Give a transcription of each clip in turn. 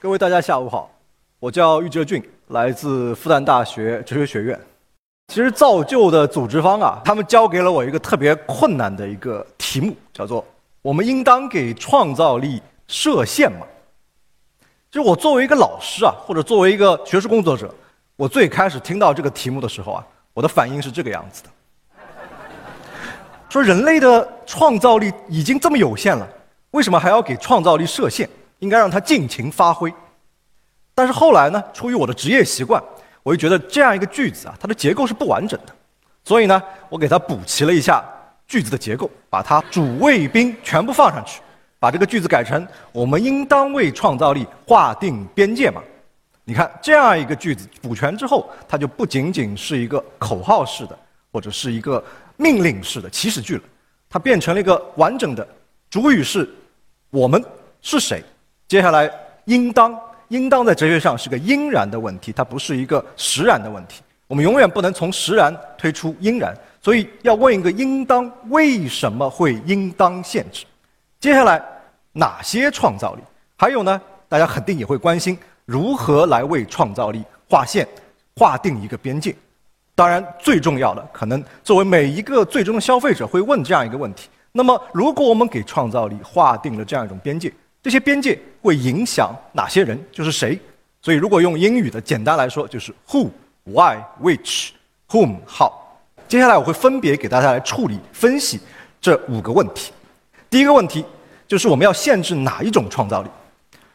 各位大家下午好，我叫郁哲俊，来自复旦大学哲学学院。其实造就的组织方啊，他们交给了我一个特别困难的一个题目，叫做“我们应当给创造力设限吗？”其实我作为一个老师啊，或者作为一个学术工作者，我最开始听到这个题目的时候啊，我的反应是这个样子的：说人类的创造力已经这么有限了，为什么还要给创造力设限？应该让他尽情发挥，但是后来呢？出于我的职业习惯，我就觉得这样一个句子啊，它的结构是不完整的，所以呢，我给它补齐了一下句子的结构，把它主谓宾全部放上去，把这个句子改成“我们应当为创造力划定边界”嘛。你看这样一个句子补全之后，它就不仅仅是一个口号式的，或者是一个命令式的祈使句了，它变成了一个完整的主语是“我们是谁”。接下来，应当，应当在哲学上是个应然的问题，它不是一个实然的问题。我们永远不能从实然推出应然，所以要问一个应当为什么会应当限制？接下来哪些创造力？还有呢？大家肯定也会关心如何来为创造力划线、划定一个边界。当然，最重要的，可能作为每一个最终的消费者会问这样一个问题：那么，如果我们给创造力划定了这样一种边界？这些边界会影响哪些人？就是谁？所以如果用英语的简单来说，就是 who、why、which、whom、how。接下来我会分别给大家来处理分析这五个问题。第一个问题就是我们要限制哪一种创造力？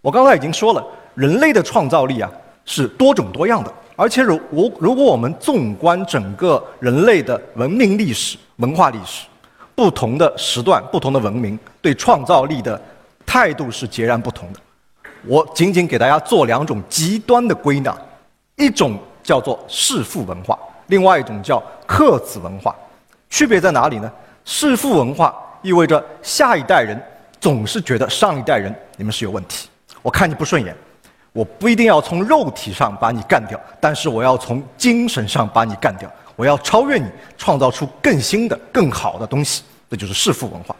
我刚才已经说了，人类的创造力啊是多种多样的，而且如我如果我们纵观整个人类的文明历史、文化历史，不同的时段、不同的文明对创造力的。态度是截然不同的。我仅仅给大家做两种极端的归纳，一种叫做弑父文化，另外一种叫克子文化。区别在哪里呢？弑父文化意味着下一代人总是觉得上一代人你们是有问题，我看你不顺眼，我不一定要从肉体上把你干掉，但是我要从精神上把你干掉，我要超越你，创造出更新的、更好的东西。这就是弑父文化。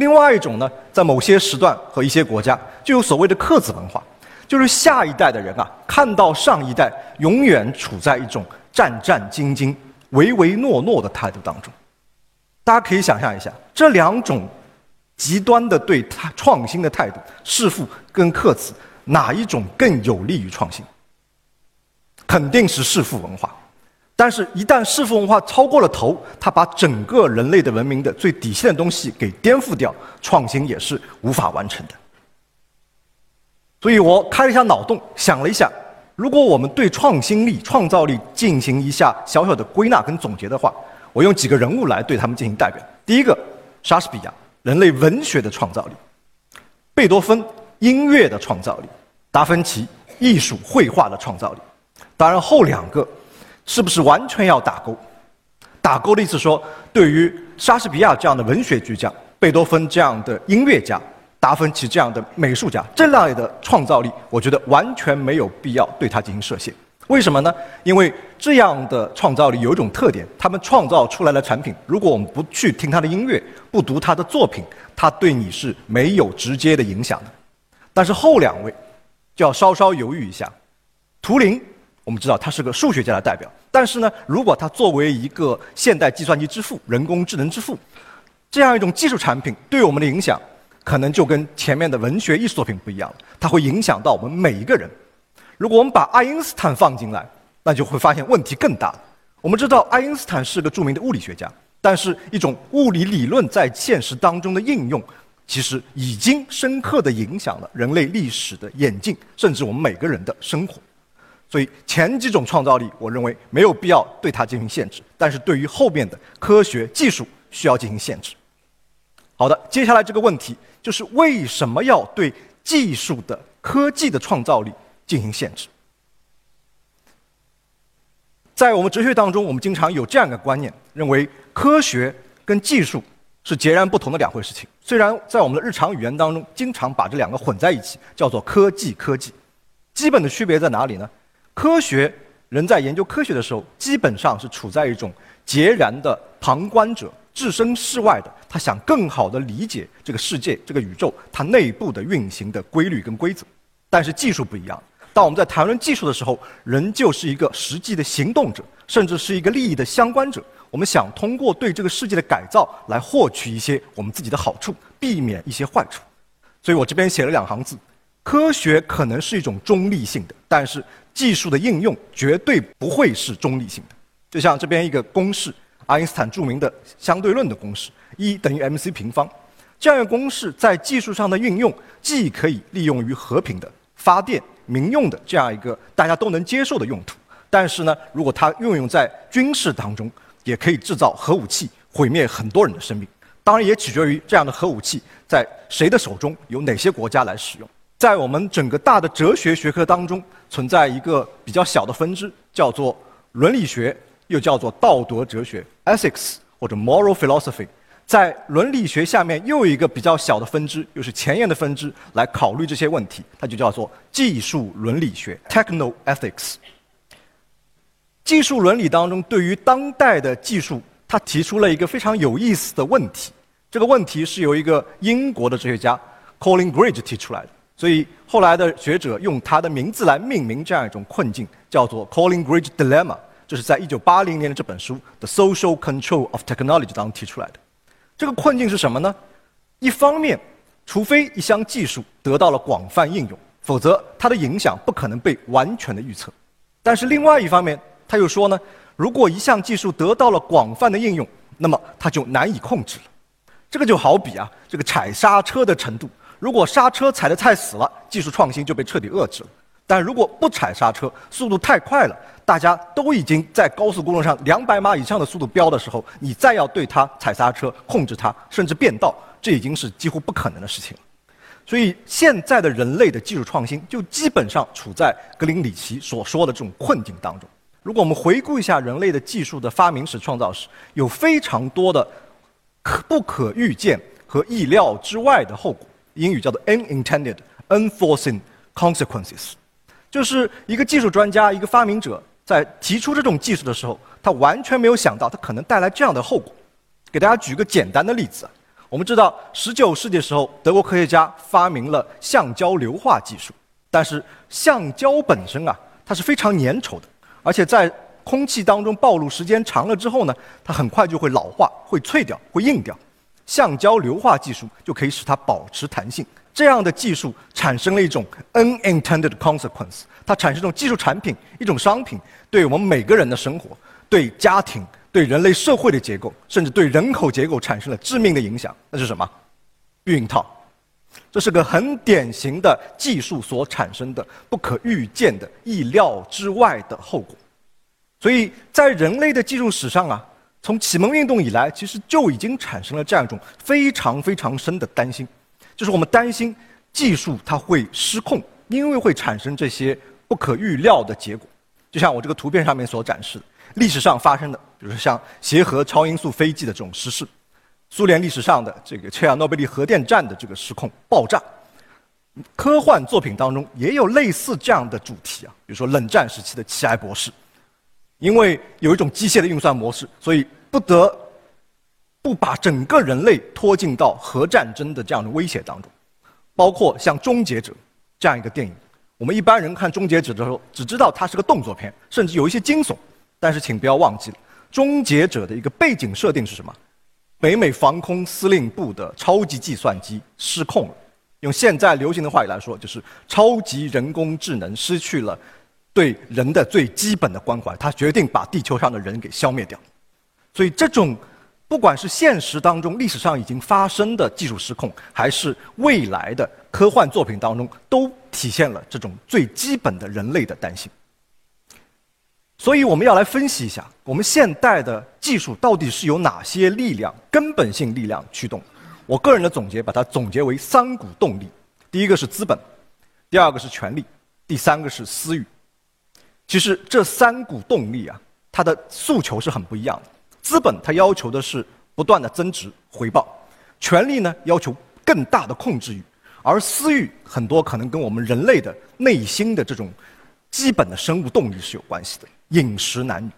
另外一种呢，在某些时段和一些国家，就有所谓的克子文化，就是下一代的人啊，看到上一代永远处在一种战战兢兢、唯唯诺诺的态度当中。大家可以想象一下，这两种极端的对他创新的态度，弑父跟克子，哪一种更有利于创新？肯定是弑父文化。但是，一旦世俗文化超过了头，它把整个人类的文明的最底线的东西给颠覆掉，创新也是无法完成的。所以我开了一下脑洞，想了一下，如果我们对创新力、创造力进行一下小小的归纳跟总结的话，我用几个人物来对他们进行代表。第一个，莎士比亚，人类文学的创造力；贝多芬，音乐的创造力；达芬奇，艺术绘画的创造力。当然，后两个。是不是完全要打勾？打勾的意思说，对于莎士比亚这样的文学巨匠、贝多芬这样的音乐家、达芬奇这样的美术家，这类的创造力，我觉得完全没有必要对他进行设限。为什么呢？因为这样的创造力有一种特点，他们创造出来的产品，如果我们不去听他的音乐，不读他的作品，他对你是没有直接的影响的。但是后两位，就要稍稍犹豫一下。图灵，我们知道他是个数学家的代表。但是呢，如果它作为一个现代计算机之父、人工智能之父，这样一种技术产品对我们的影响，可能就跟前面的文学艺术作品不一样了。它会影响到我们每一个人。如果我们把爱因斯坦放进来，那就会发现问题更大了。我们知道爱因斯坦是个著名的物理学家，但是一种物理理论在现实当中的应用，其实已经深刻地影响了人类历史的演进，甚至我们每个人的生活。所以前几种创造力，我认为没有必要对它进行限制，但是对于后面的科学技术需要进行限制。好的，接下来这个问题就是为什么要对技术的科技的创造力进行限制？在我们哲学当中，我们经常有这样一个观念，认为科学跟技术是截然不同的两回事情。虽然在我们的日常语言当中，经常把这两个混在一起，叫做科技科技。基本的区别在哪里呢？科学人在研究科学的时候，基本上是处在一种截然的旁观者、置身事外的，他想更好的理解这个世界、这个宇宙它内部的运行的规律跟规则。但是技术不一样。当我们在谈论技术的时候，人就是一个实际的行动者，甚至是一个利益的相关者。我们想通过对这个世界的改造来获取一些我们自己的好处，避免一些坏处。所以我这边写了两行字：科学可能是一种中立性的，但是技术的应用绝对不会是中立性的。就像这边一个公式，爱因斯坦著名的相对论的公式，E 等于 mc 平方。这样一个公式在技术上的运用，既可以利用于和平的发电。民用的这样一个大家都能接受的用途，但是呢，如果它运用在军事当中，也可以制造核武器，毁灭很多人的生命。当然，也取决于这样的核武器在谁的手中，由哪些国家来使用。在我们整个大的哲学学科当中，存在一个比较小的分支，叫做伦理学，又叫做道德哲学 （ethics） 或者 moral philosophy。在伦理学下面又有一个比较小的分支，又是前沿的分支，来考虑这些问题，它就叫做技术伦理学 （techno ethics）。技术伦理当中，对于当代的技术，他提出了一个非常有意思的问题。这个问题是由一个英国的哲学家 Colin Gridge 提出来的，所以后来的学者用他的名字来命名这样一种困境，叫做 Colin Gridge Dilemma。这是在一九八零年的这本书《The Social Control of Technology》当中提出来的。这个困境是什么呢？一方面，除非一项技术得到了广泛应用，否则它的影响不可能被完全的预测。但是另外一方面，他又说呢，如果一项技术得到了广泛的应用，那么它就难以控制了。这个就好比啊，这个踩刹车的程度，如果刹车踩得太死了，技术创新就被彻底遏制了。但如果不踩刹车，速度太快了，大家都已经在高速公路上两百码以上的速度飙的时候，你再要对它踩刹车、控制它，甚至变道，这已经是几乎不可能的事情了。所以，现在的人类的技术创新就基本上处在格林里奇所说的这种困境当中。如果我们回顾一下人类的技术的发明史、创造史，有非常多的可不可预见和意料之外的后果，英语叫做 unintended、unforeseen consequences。就是一个技术专家、一个发明者在提出这种技术的时候，他完全没有想到它可能带来这样的后果。给大家举个简单的例子，我们知道19世纪时候，德国科学家发明了橡胶硫化技术，但是橡胶本身啊，它是非常粘稠的，而且在空气当中暴露时间长了之后呢，它很快就会老化、会脆掉、会硬掉。橡胶硫化技术就可以使它保持弹性。这样的技术产生了一种 unintended consequence，它产生一种技术产品、一种商品，对我们每个人的生活、对家庭、对人类社会的结构，甚至对人口结构产生了致命的影响。那是什么？避孕套。这是个很典型的技术所产生的不可预见的、意料之外的后果。所以在人类的技术史上啊，从启蒙运动以来，其实就已经产生了这样一种非常非常深的担心。就是我们担心技术它会失控，因为会产生这些不可预料的结果。就像我这个图片上面所展示的，历史上发生的，比如说像协和超音速飞机的这种失事，苏联历史上的这个切尔诺贝利核电站的这个失控爆炸，科幻作品当中也有类似这样的主题啊，比如说冷战时期的奇埃博士，因为有一种机械的运算模式，所以不得。不把整个人类拖进到核战争的这样的威胁当中，包括像《终结者》这样一个电影，我们一般人看《终结者》的时候，只知道它是个动作片，甚至有一些惊悚。但是请不要忘记了，《终结者》的一个背景设定是什么？北美防空司令部的超级计算机失控了，用现在流行的话语来说，就是超级人工智能失去了对人的最基本的关怀，他决定把地球上的人给消灭掉。所以这种。不管是现实当中历史上已经发生的技术失控，还是未来的科幻作品当中，都体现了这种最基本的人类的担心。所以，我们要来分析一下，我们现代的技术到底是由哪些力量、根本性力量驱动？我个人的总结，把它总结为三股动力：第一个是资本，第二个是权力，第三个是私欲。其实这三股动力啊，它的诉求是很不一样的。资本它要求的是不断的增值回报，权力呢要求更大的控制欲，而私欲很多可能跟我们人类的内心的这种基本的生物动力是有关系的，饮食男女。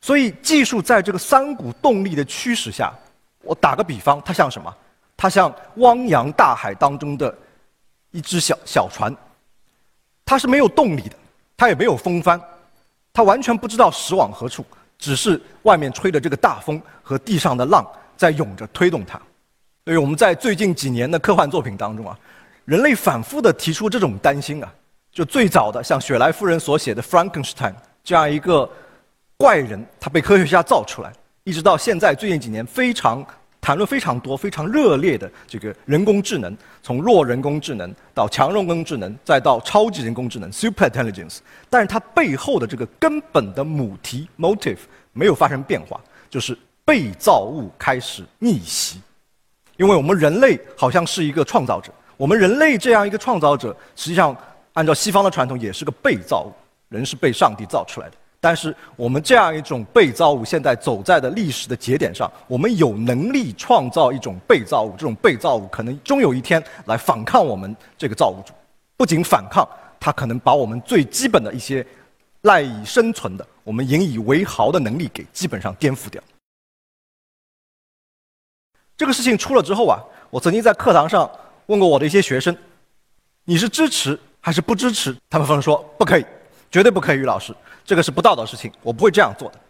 所以技术在这个三股动力的驱使下，我打个比方，它像什么？它像汪洋大海当中的一只小小船，它是没有动力的，它也没有风帆，它完全不知道驶往何处，只是外面吹的这个大风和地上的浪在涌着推动它。所以我们在最近几年的科幻作品当中啊，人类反复的提出这种担心啊，就最早的像雪莱夫人所写的 Frankenstein 这样一个怪人，他被科学家造出来，一直到现在最近几年非常。谈论非常多、非常热烈的这个人工智能，从弱人工智能到强人工智能，再到超级人工智能 （super intelligence），但是它背后的这个根本的母题 （motive） 没有发生变化，就是被造物开始逆袭。因为我们人类好像是一个创造者，我们人类这样一个创造者，实际上按照西方的传统也是个被造物，人是被上帝造出来的。但是我们这样一种被造物，现在走在的历史的节点上，我们有能力创造一种被造物，这种被造物可能终有一天来反抗我们这个造物主。不仅反抗，它可能把我们最基本的一些赖以生存的、我们引以为豪的能力给基本上颠覆掉。这个事情出了之后啊，我曾经在课堂上问过我的一些学生：“你是支持还是不支持？”他们纷纷说：“不可以，绝对不可以。”于老师。这个是不道德的事情，我不会这样做的。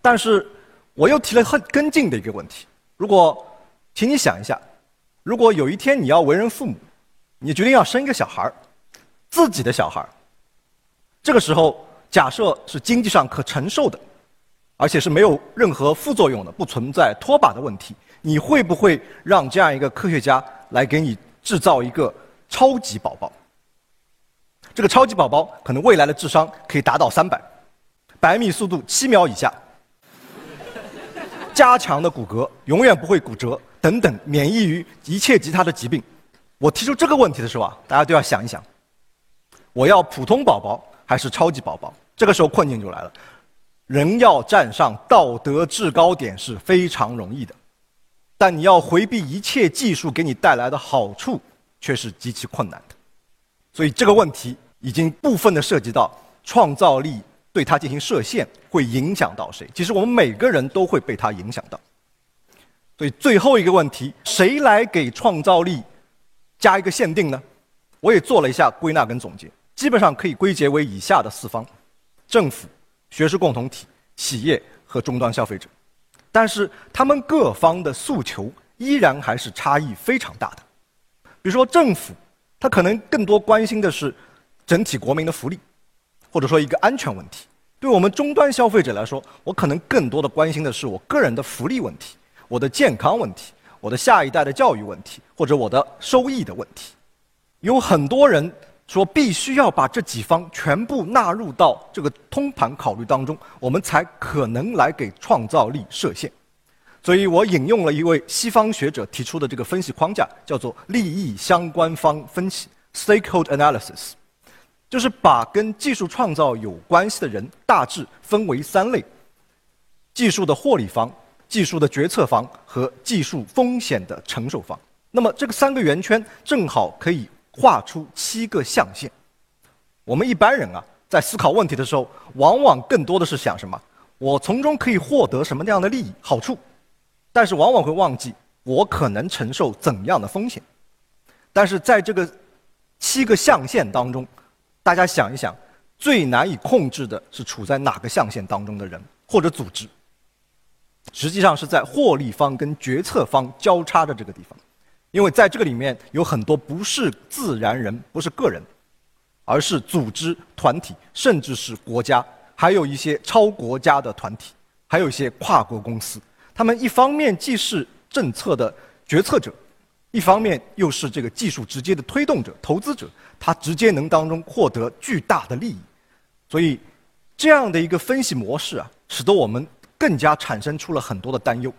但是，我又提了很跟进的一个问题：如果，请你想一下，如果有一天你要为人父母，你决定要生一个小孩儿，自己的小孩儿，这个时候假设是经济上可承受的，而且是没有任何副作用的，不存在拖把的问题，你会不会让这样一个科学家来给你制造一个超级宝宝？这个超级宝宝可能未来的智商可以达到三百。百米速度七秒以下，加强的骨骼永远不会骨折，等等，免疫于一切其他的疾病。我提出这个问题的时候啊，大家都要想一想：我要普通宝宝还是超级宝宝？这个时候困境就来了。人要站上道德制高点是非常容易的，但你要回避一切技术给你带来的好处，却是极其困难的。所以这个问题已经部分的涉及到创造力。对它进行设限会影响到谁？其实我们每个人都会被它影响到。所以最后一个问题，谁来给创造力加一个限定呢？我也做了一下归纳跟总结，基本上可以归结为以下的四方：政府、学术共同体、企业和终端消费者。但是他们各方的诉求依然还是差异非常大的。比如说政府，他可能更多关心的是整体国民的福利。或者说一个安全问题，对我们终端消费者来说，我可能更多的关心的是我个人的福利问题、我的健康问题、我的下一代的教育问题，或者我的收益的问题。有很多人说，必须要把这几方全部纳入到这个通盘考虑当中，我们才可能来给创造力设限。所以我引用了一位西方学者提出的这个分析框架，叫做利益相关方分析 （stakeholder analysis）。就是把跟技术创造有关系的人大致分为三类：技术的获利方、技术的决策方和技术风险的承受方。那么这个三个圆圈正好可以画出七个象限。我们一般人啊，在思考问题的时候，往往更多的是想什么？我从中可以获得什么样的利益好处？但是往往会忘记我可能承受怎样的风险。但是在这个七个象限当中，大家想一想，最难以控制的是处在哪个象限当中的人或者组织？实际上是在获利方跟决策方交叉的这个地方，因为在这个里面有很多不是自然人，不是个人，而是组织、团体，甚至是国家，还有一些超国家的团体，还有一些跨国公司。他们一方面既是政策的决策者。一方面又是这个技术直接的推动者、投资者，他直接能当中获得巨大的利益，所以这样的一个分析模式啊，使得我们更加产生出了很多的担忧。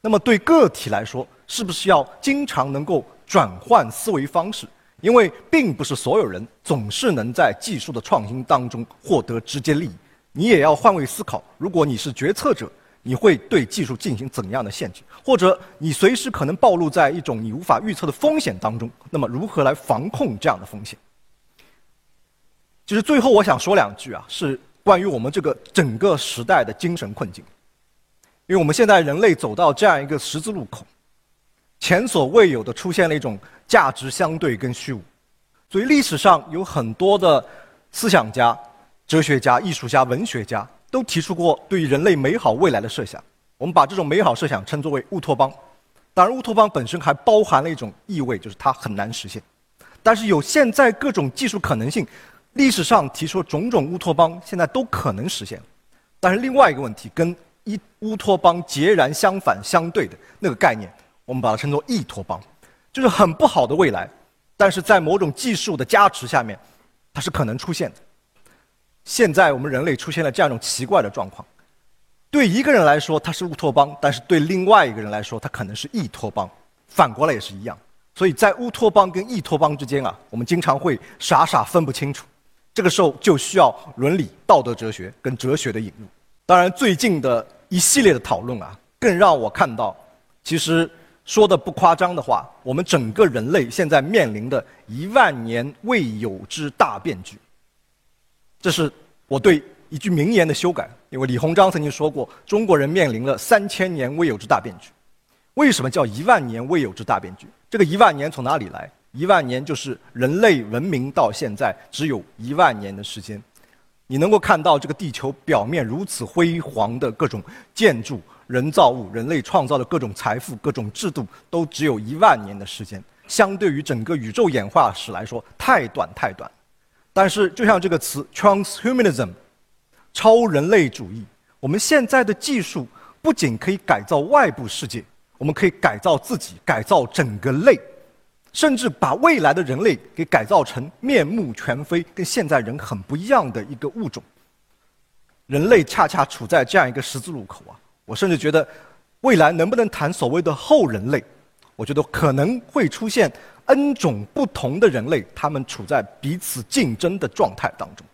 那么对个体来说，是不是要经常能够转换思维方式？因为并不是所有人总是能在技术的创新当中获得直接利益，你也要换位思考。如果你是决策者。你会对技术进行怎样的限制？或者你随时可能暴露在一种你无法预测的风险当中？那么如何来防控这样的风险？其实最后我想说两句啊，是关于我们这个整个时代的精神困境。因为我们现在人类走到这样一个十字路口，前所未有的出现了一种价值相对跟虚无。所以历史上有很多的思想家、哲学家、艺术家、文学家都提出过对人类美好未来的设想。我们把这种美好设想称作为乌托邦。当然，乌托邦本身还包含了一种意味，就是它很难实现。但是有现在各种技术可能性，历史上提出种种乌托邦，现在都可能实现。但是另外一个问题，跟一乌托邦截然相反、相对的那个概念，我们把它称作异托邦，就是很不好的未来。但是在某种技术的加持下面，它是可能出现的。现在我们人类出现了这样一种奇怪的状况：对一个人来说它是乌托邦，但是对另外一个人来说它可能是异托邦。反过来也是一样。所以在乌托邦跟异托邦之间啊，我们经常会傻傻分不清楚。这个时候就需要伦理、道德哲学跟哲学的引入。当然，最近的一系列的讨论啊，更让我看到，其实。说的不夸张的话，我们整个人类现在面临的一万年未有之大变局。这是我对一句名言的修改，因为李鸿章曾经说过，中国人面临了三千年未有之大变局。为什么叫一万年未有之大变局？这个一万年从哪里来？一万年就是人类文明到现在只有一万年的时间。你能够看到这个地球表面如此辉煌的各种建筑。人造物，人类创造的各种财富、各种制度，都只有一万年的时间，相对于整个宇宙演化史来说，太短太短。但是，就像这个词 “transhumanism”，超人类主义，我们现在的技术不仅可以改造外部世界，我们可以改造自己，改造整个类，甚至把未来的人类给改造成面目全非、跟现在人很不一样的一个物种。人类恰恰处在这样一个十字路口啊！我甚至觉得，未来能不能谈所谓的后人类？我觉得可能会出现 N 种不同的人类，他们处在彼此竞争的状态当中。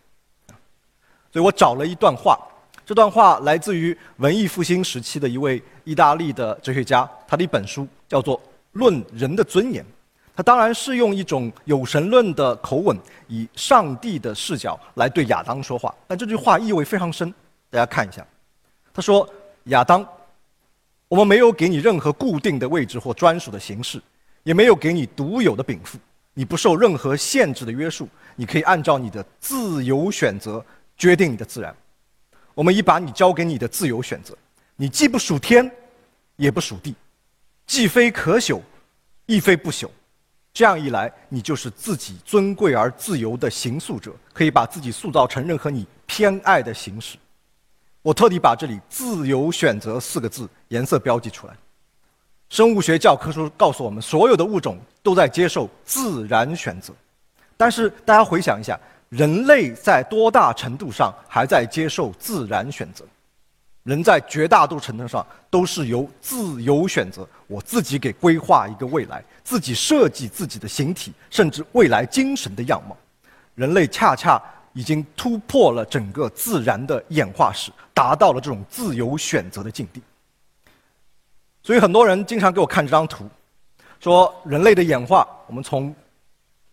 所以我找了一段话，这段话来自于文艺复兴时期的一位意大利的哲学家，他的一本书叫做《论人的尊严》。他当然是用一种有神论的口吻，以上帝的视角来对亚当说话，但这句话意味非常深。大家看一下，他说。亚当，我们没有给你任何固定的位置或专属的形式，也没有给你独有的禀赋，你不受任何限制的约束，你可以按照你的自由选择决定你的自然。我们已把你交给你的自由选择，你既不属天，也不属地，既非可朽，亦非不朽。这样一来，你就是自己尊贵而自由的形塑者，可以把自己塑造成任何你偏爱的形式。我特地把这里“自由选择”四个字颜色标记出来。生物学教科书告诉我们，所有的物种都在接受自然选择。但是大家回想一下，人类在多大程度上还在接受自然选择？人在绝大多数程度上都是由自由选择，我自己给规划一个未来，自己设计自己的形体，甚至未来精神的样貌。人类恰恰。已经突破了整个自然的演化史，达到了这种自由选择的境地。所以很多人经常给我看这张图，说人类的演化，我们从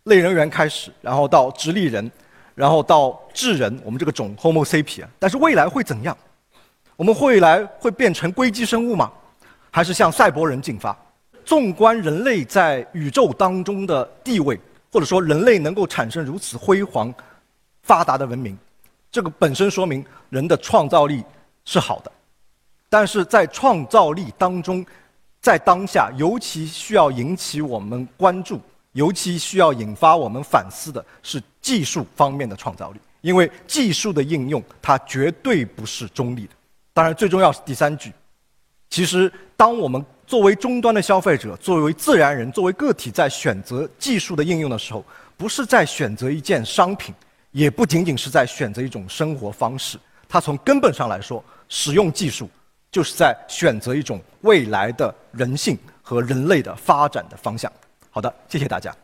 类人猿开始，然后到直立人，然后到智人，我们这个种 Homo sapien。但是未来会怎样？我们未来会变成硅基生物吗？还是向赛博人进发？纵观人类在宇宙当中的地位，或者说人类能够产生如此辉煌。发达的文明，这个本身说明人的创造力是好的，但是在创造力当中，在当下尤其需要引起我们关注，尤其需要引发我们反思的是技术方面的创造力，因为技术的应用它绝对不是中立的。当然，最重要是第三句，其实当我们作为终端的消费者，作为自然人，作为个体，在选择技术的应用的时候，不是在选择一件商品。也不仅仅是在选择一种生活方式，它从根本上来说，使用技术就是在选择一种未来的人性和人类的发展的方向。好的，谢谢大家。